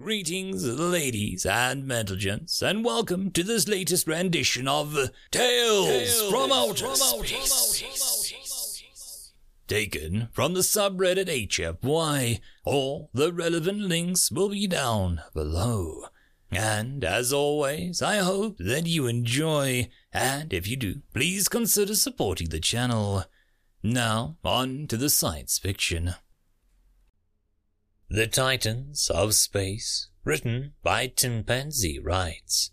Greetings, ladies and gents, and welcome to this latest rendition of Tales, Tales from Outer Space. Taken from the subreddit HFY. All the relevant links will be down below. And as always, I hope that you enjoy, and if you do, please consider supporting the channel. Now, on to the science fiction. The Titans of Space, written by Timpanzee writes.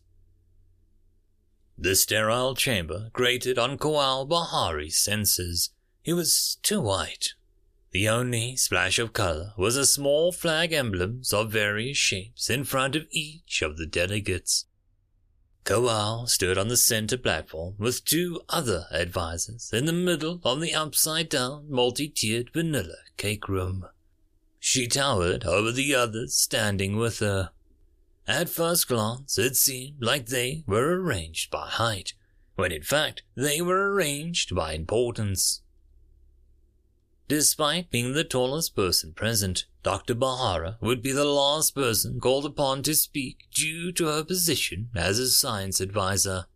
The sterile chamber grated on Kowal Bahara's senses. It was too white. The only splash of color was a small flag emblems of various shapes in front of each of the delegates. Kowal stood on the center platform with two other advisors in the middle of the upside down multi-tiered vanilla cake room. She towered over the others standing with her. At first glance, it seemed like they were arranged by height, when in fact they were arranged by importance. Despite being the tallest person present, Dr. Bahara would be the last person called upon to speak due to her position as a science advisor.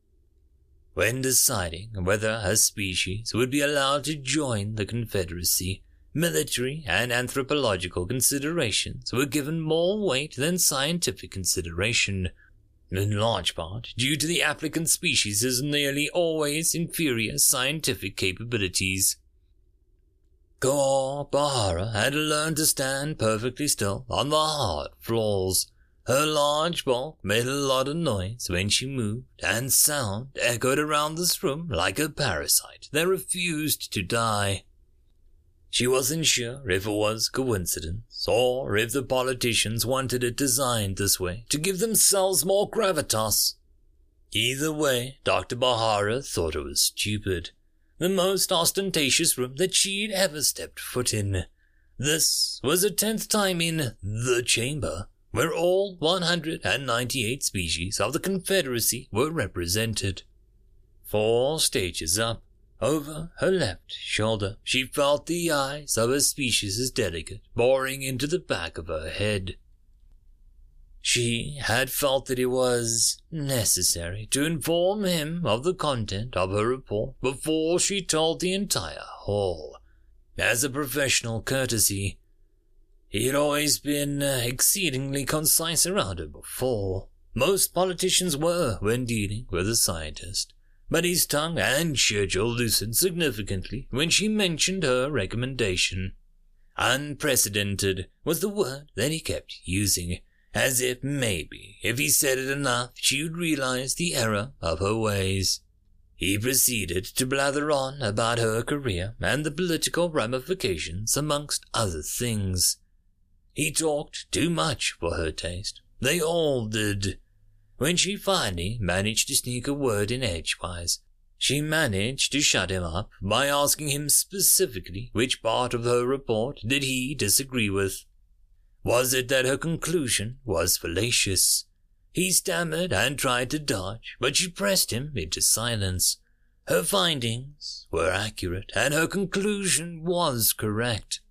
When deciding whether her species would be allowed to join the Confederacy, Military and anthropological considerations were given more weight than scientific consideration, in large part due to the applicant species' nearly always inferior scientific capabilities. Kowal Bahara had learned to stand perfectly still on the hard floors. Her large bulk made a lot of noise when she moved, and sound echoed around this room like a parasite that refused to die. She wasn't sure if it was coincidence or if the politicians wanted it designed this way to give themselves more gravitas. Either way, Dr. Bahara thought it was stupid. The most ostentatious room that she'd ever stepped foot in. This was the tenth time in the chamber where all 198 species of the Confederacy were represented. Four stages up, over her left shoulder, she felt the eyes of a species' delegate boring into the back of her head. She had felt that it was necessary to inform him of the content of her report before she told the entire hall. As a professional courtesy, he had always been uh, exceedingly concise around her before. Most politicians were when dealing with a scientist but his tongue and schedule loosened significantly when she mentioned her recommendation. Unprecedented was the word that he kept using, as if maybe if he said it enough she would realize the error of her ways. He proceeded to blather on about her career and the political ramifications amongst other things. He talked too much for her taste. They all did. When she finally managed to sneak a word in edgewise, she managed to shut him up by asking him specifically which part of her report did he disagree with. Was it that her conclusion was fallacious? He stammered and tried to dodge, but she pressed him into silence. Her findings were accurate, and her conclusion was correct.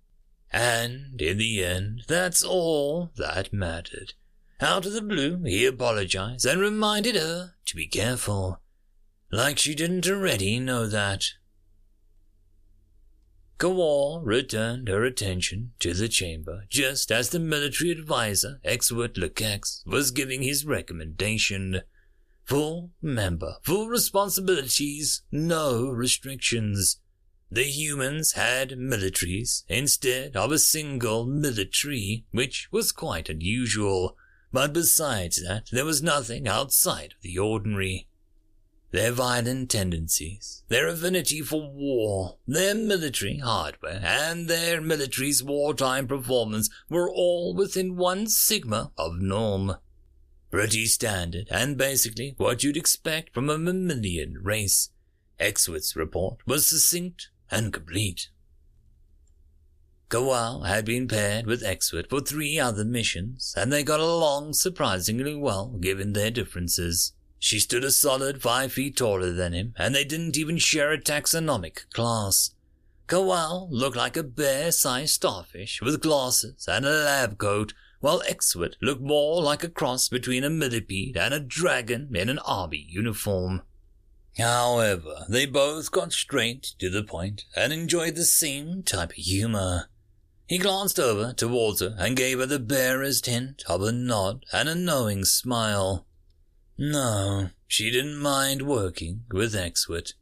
And in the end, that's all that mattered. Out of the blue, he apologized and reminded her to be careful, like she didn't already know that. Kowal returned her attention to the chamber just as the military advisor, Exwert Lukex, was giving his recommendation. Full member, full responsibilities, no restrictions. The humans had militaries instead of a single military, which was quite unusual. But besides that, there was nothing outside of the ordinary. Their violent tendencies, their affinity for war, their military hardware, and their military's wartime performance were all within one sigma of norm. Pretty standard, and basically what you'd expect from a mammalian race. Exwood's report was succinct and complete. Kowal had been paired with Exwood for three other missions, and they got along surprisingly well given their differences. She stood a solid five feet taller than him, and they didn't even share a taxonomic class. Kowal looked like a bear-sized starfish with glasses and a lab coat, while Exwood looked more like a cross between a millipede and a dragon in an army uniform. However, they both got straight to the point and enjoyed the same type of humor. He glanced over towards her and gave her the barest hint of a nod and a knowing smile. No, she didn't mind working with Exwood.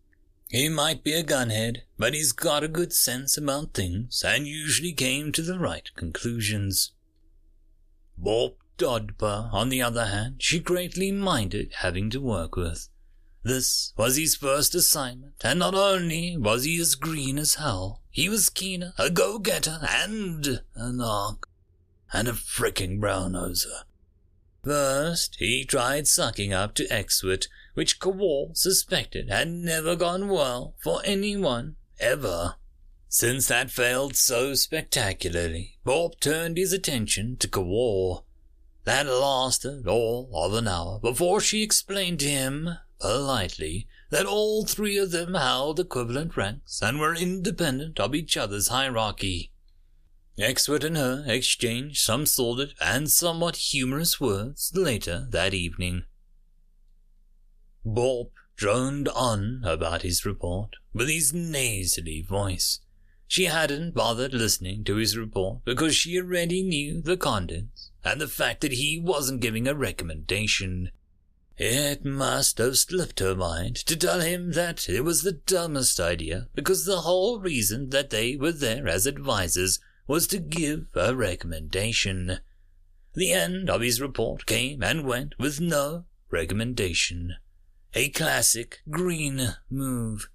He might be a gunhead, but he's got a good sense about things and usually came to the right conclusions. Bob Dodber, on the other hand, she greatly minded having to work with. This was his first assignment, and not only was he as green as hell, he was keener, a go-getter, and a narc, and a fricking brown-noser. First, he tried sucking up to Exwood, which Kowal suspected had never gone well for anyone, ever. Since that failed so spectacularly, Bob turned his attention to Kowal. That lasted all of an hour before she explained to him, politely, that all three of them held equivalent ranks and were independent of each other's hierarchy. Exwood and her exchanged some sordid and somewhat humorous words later that evening. Bob droned on about his report with his nasally voice. She hadn't bothered listening to his report because she already knew the contents and the fact that he wasn't giving a recommendation. It must have slipped her mind to tell him that it was the dumbest idea because the whole reason that they were there as advisers was to give a recommendation. The end of his report came and went with no recommendation. A classic green move.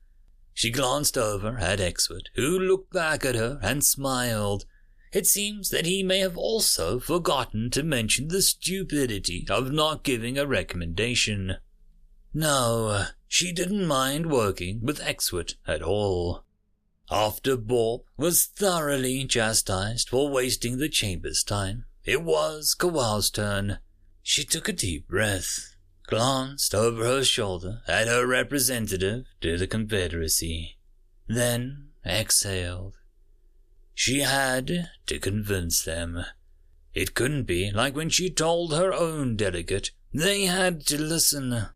She glanced over at Exwood, who looked back at her and smiled. It seems that he may have also forgotten to mention the stupidity of not giving a recommendation. No, she didn't mind working with Exwood at all. After Bob was thoroughly chastised for wasting the chamber's time, it was Kowal's turn. She took a deep breath glanced over her shoulder at her representative to the Confederacy, then exhaled. She had to convince them. It couldn't be like when she told her own delegate they had to listen.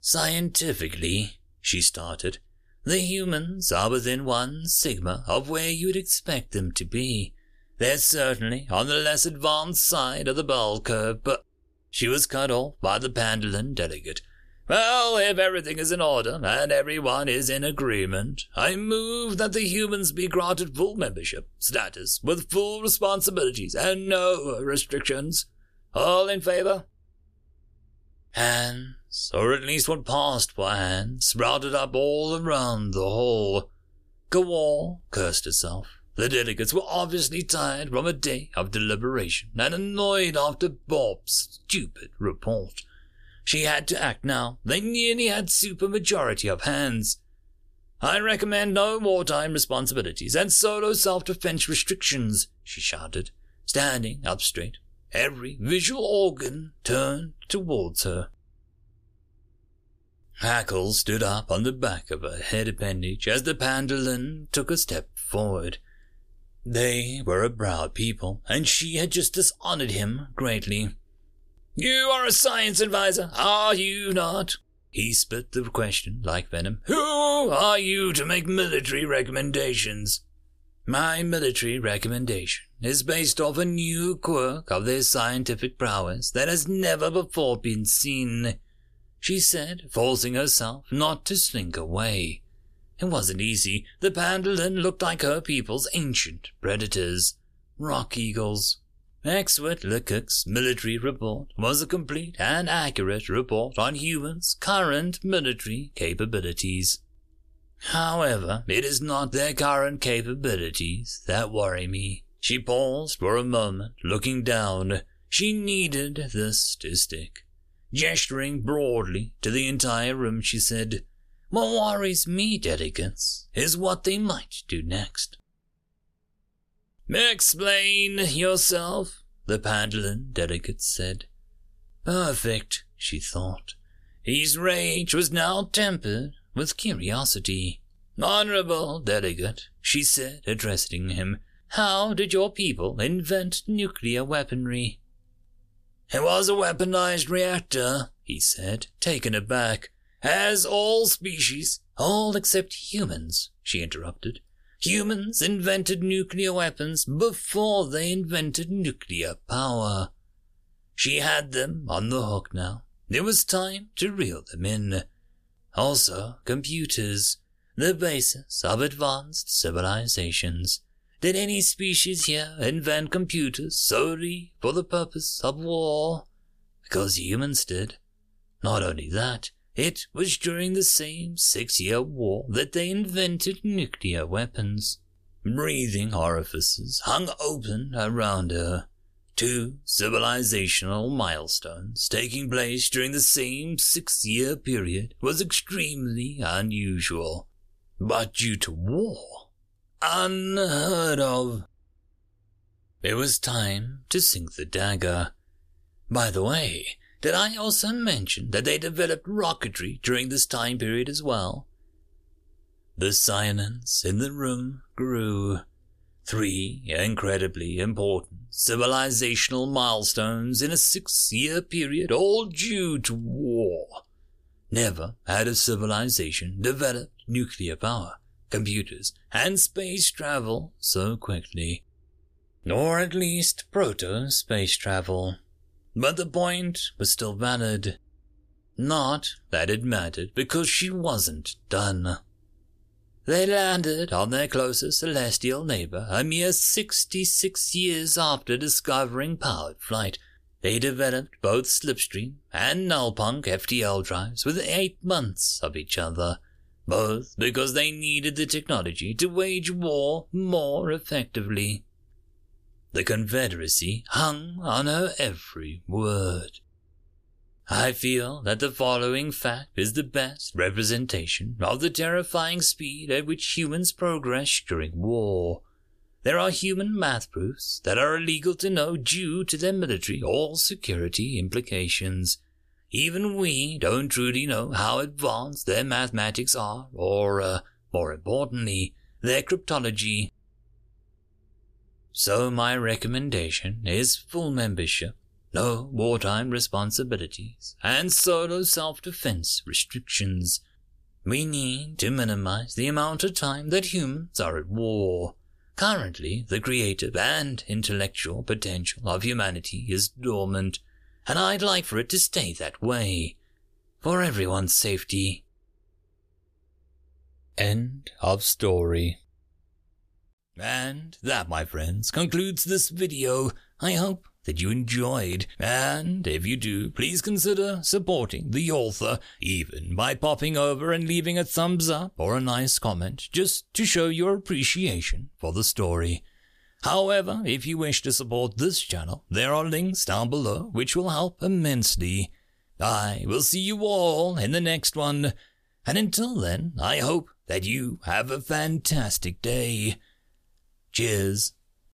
Scientifically, she started, the humans are within one sigma of where you'd expect them to be. They're certainly on the less advanced side of the bell curve, but she was cut off by the Pandalin delegate. Well, if everything is in order and everyone is in agreement, I move that the humans be granted full membership status with full responsibilities and no restrictions. All in favor? Hands, or at least what passed for hands, sprouted up all around the hall. Kowal cursed herself. The delegates were obviously tired from a day of deliberation and annoyed after Bob's stupid report. She had to act now. They nearly had supermajority of hands. I recommend no wartime responsibilities and solo self-defense restrictions, she shouted, standing up straight, every visual organ turned towards her. Hackle stood up on the back of her head appendage as the Pandalin took a step forward. They were a proud people, and she had just dishonored him greatly. You are a science advisor, are you not? He spit the question like venom. Who are you to make military recommendations? My military recommendation is based off a new quirk of their scientific prowess that has never before been seen, she said, forcing herself not to slink away. It wasn't easy. The Pandalin looked like her people's ancient predators, rock eagles. Exwood Lecoq's military report was a complete and accurate report on humans' current military capabilities. However, it is not their current capabilities that worry me. She paused for a moment, looking down. She needed this to stick. Gesturing broadly to the entire room, she said, what worries me, delegates, is what they might do next. Explain yourself, the Pandalin delegate said. Perfect, she thought. His rage was now tempered with curiosity. Honorable delegate, she said, addressing him, how did your people invent nuclear weaponry? It was a weaponized reactor, he said, taken aback. As all species, all except humans, she interrupted. Humans invented nuclear weapons before they invented nuclear power. She had them on the hook now. It was time to reel them in. Also, computers, the basis of advanced civilizations. Did any species here invent computers solely for the purpose of war? Because humans did. Not only that, it was during the same six year war that they invented nuclear weapons. Breathing orifices hung open around her. Two civilizational milestones taking place during the same six year period was extremely unusual. But due to war, unheard of. It was time to sink the dagger. By the way, did I also mention that they developed rocketry during this time period as well? The silence in the room grew. Three incredibly important civilizational milestones in a six year period, all due to war. Never had a civilization developed nuclear power, computers, and space travel so quickly. Or at least proto space travel. But the point was still valid. Not that it mattered because she wasn't done. They landed on their closest celestial neighbor a mere 66 years after discovering powered flight. They developed both Slipstream and Nullpunk FTL drives within eight months of each other, both because they needed the technology to wage war more effectively. The Confederacy hung on her every word. I feel that the following fact is the best representation of the terrifying speed at which humans progress during war. There are human math proofs that are illegal to know due to their military or security implications. Even we don't truly know how advanced their mathematics are, or, uh, more importantly, their cryptology. So my recommendation is full membership, no wartime responsibilities, and solo self-defense restrictions. We need to minimize the amount of time that humans are at war. Currently, the creative and intellectual potential of humanity is dormant, and I'd like for it to stay that way. For everyone's safety. End of story. And that, my friends, concludes this video. I hope that you enjoyed, and if you do, please consider supporting the author, even by popping over and leaving a thumbs up or a nice comment, just to show your appreciation for the story. However, if you wish to support this channel, there are links down below which will help immensely. I will see you all in the next one, and until then, I hope that you have a fantastic day. Cheers.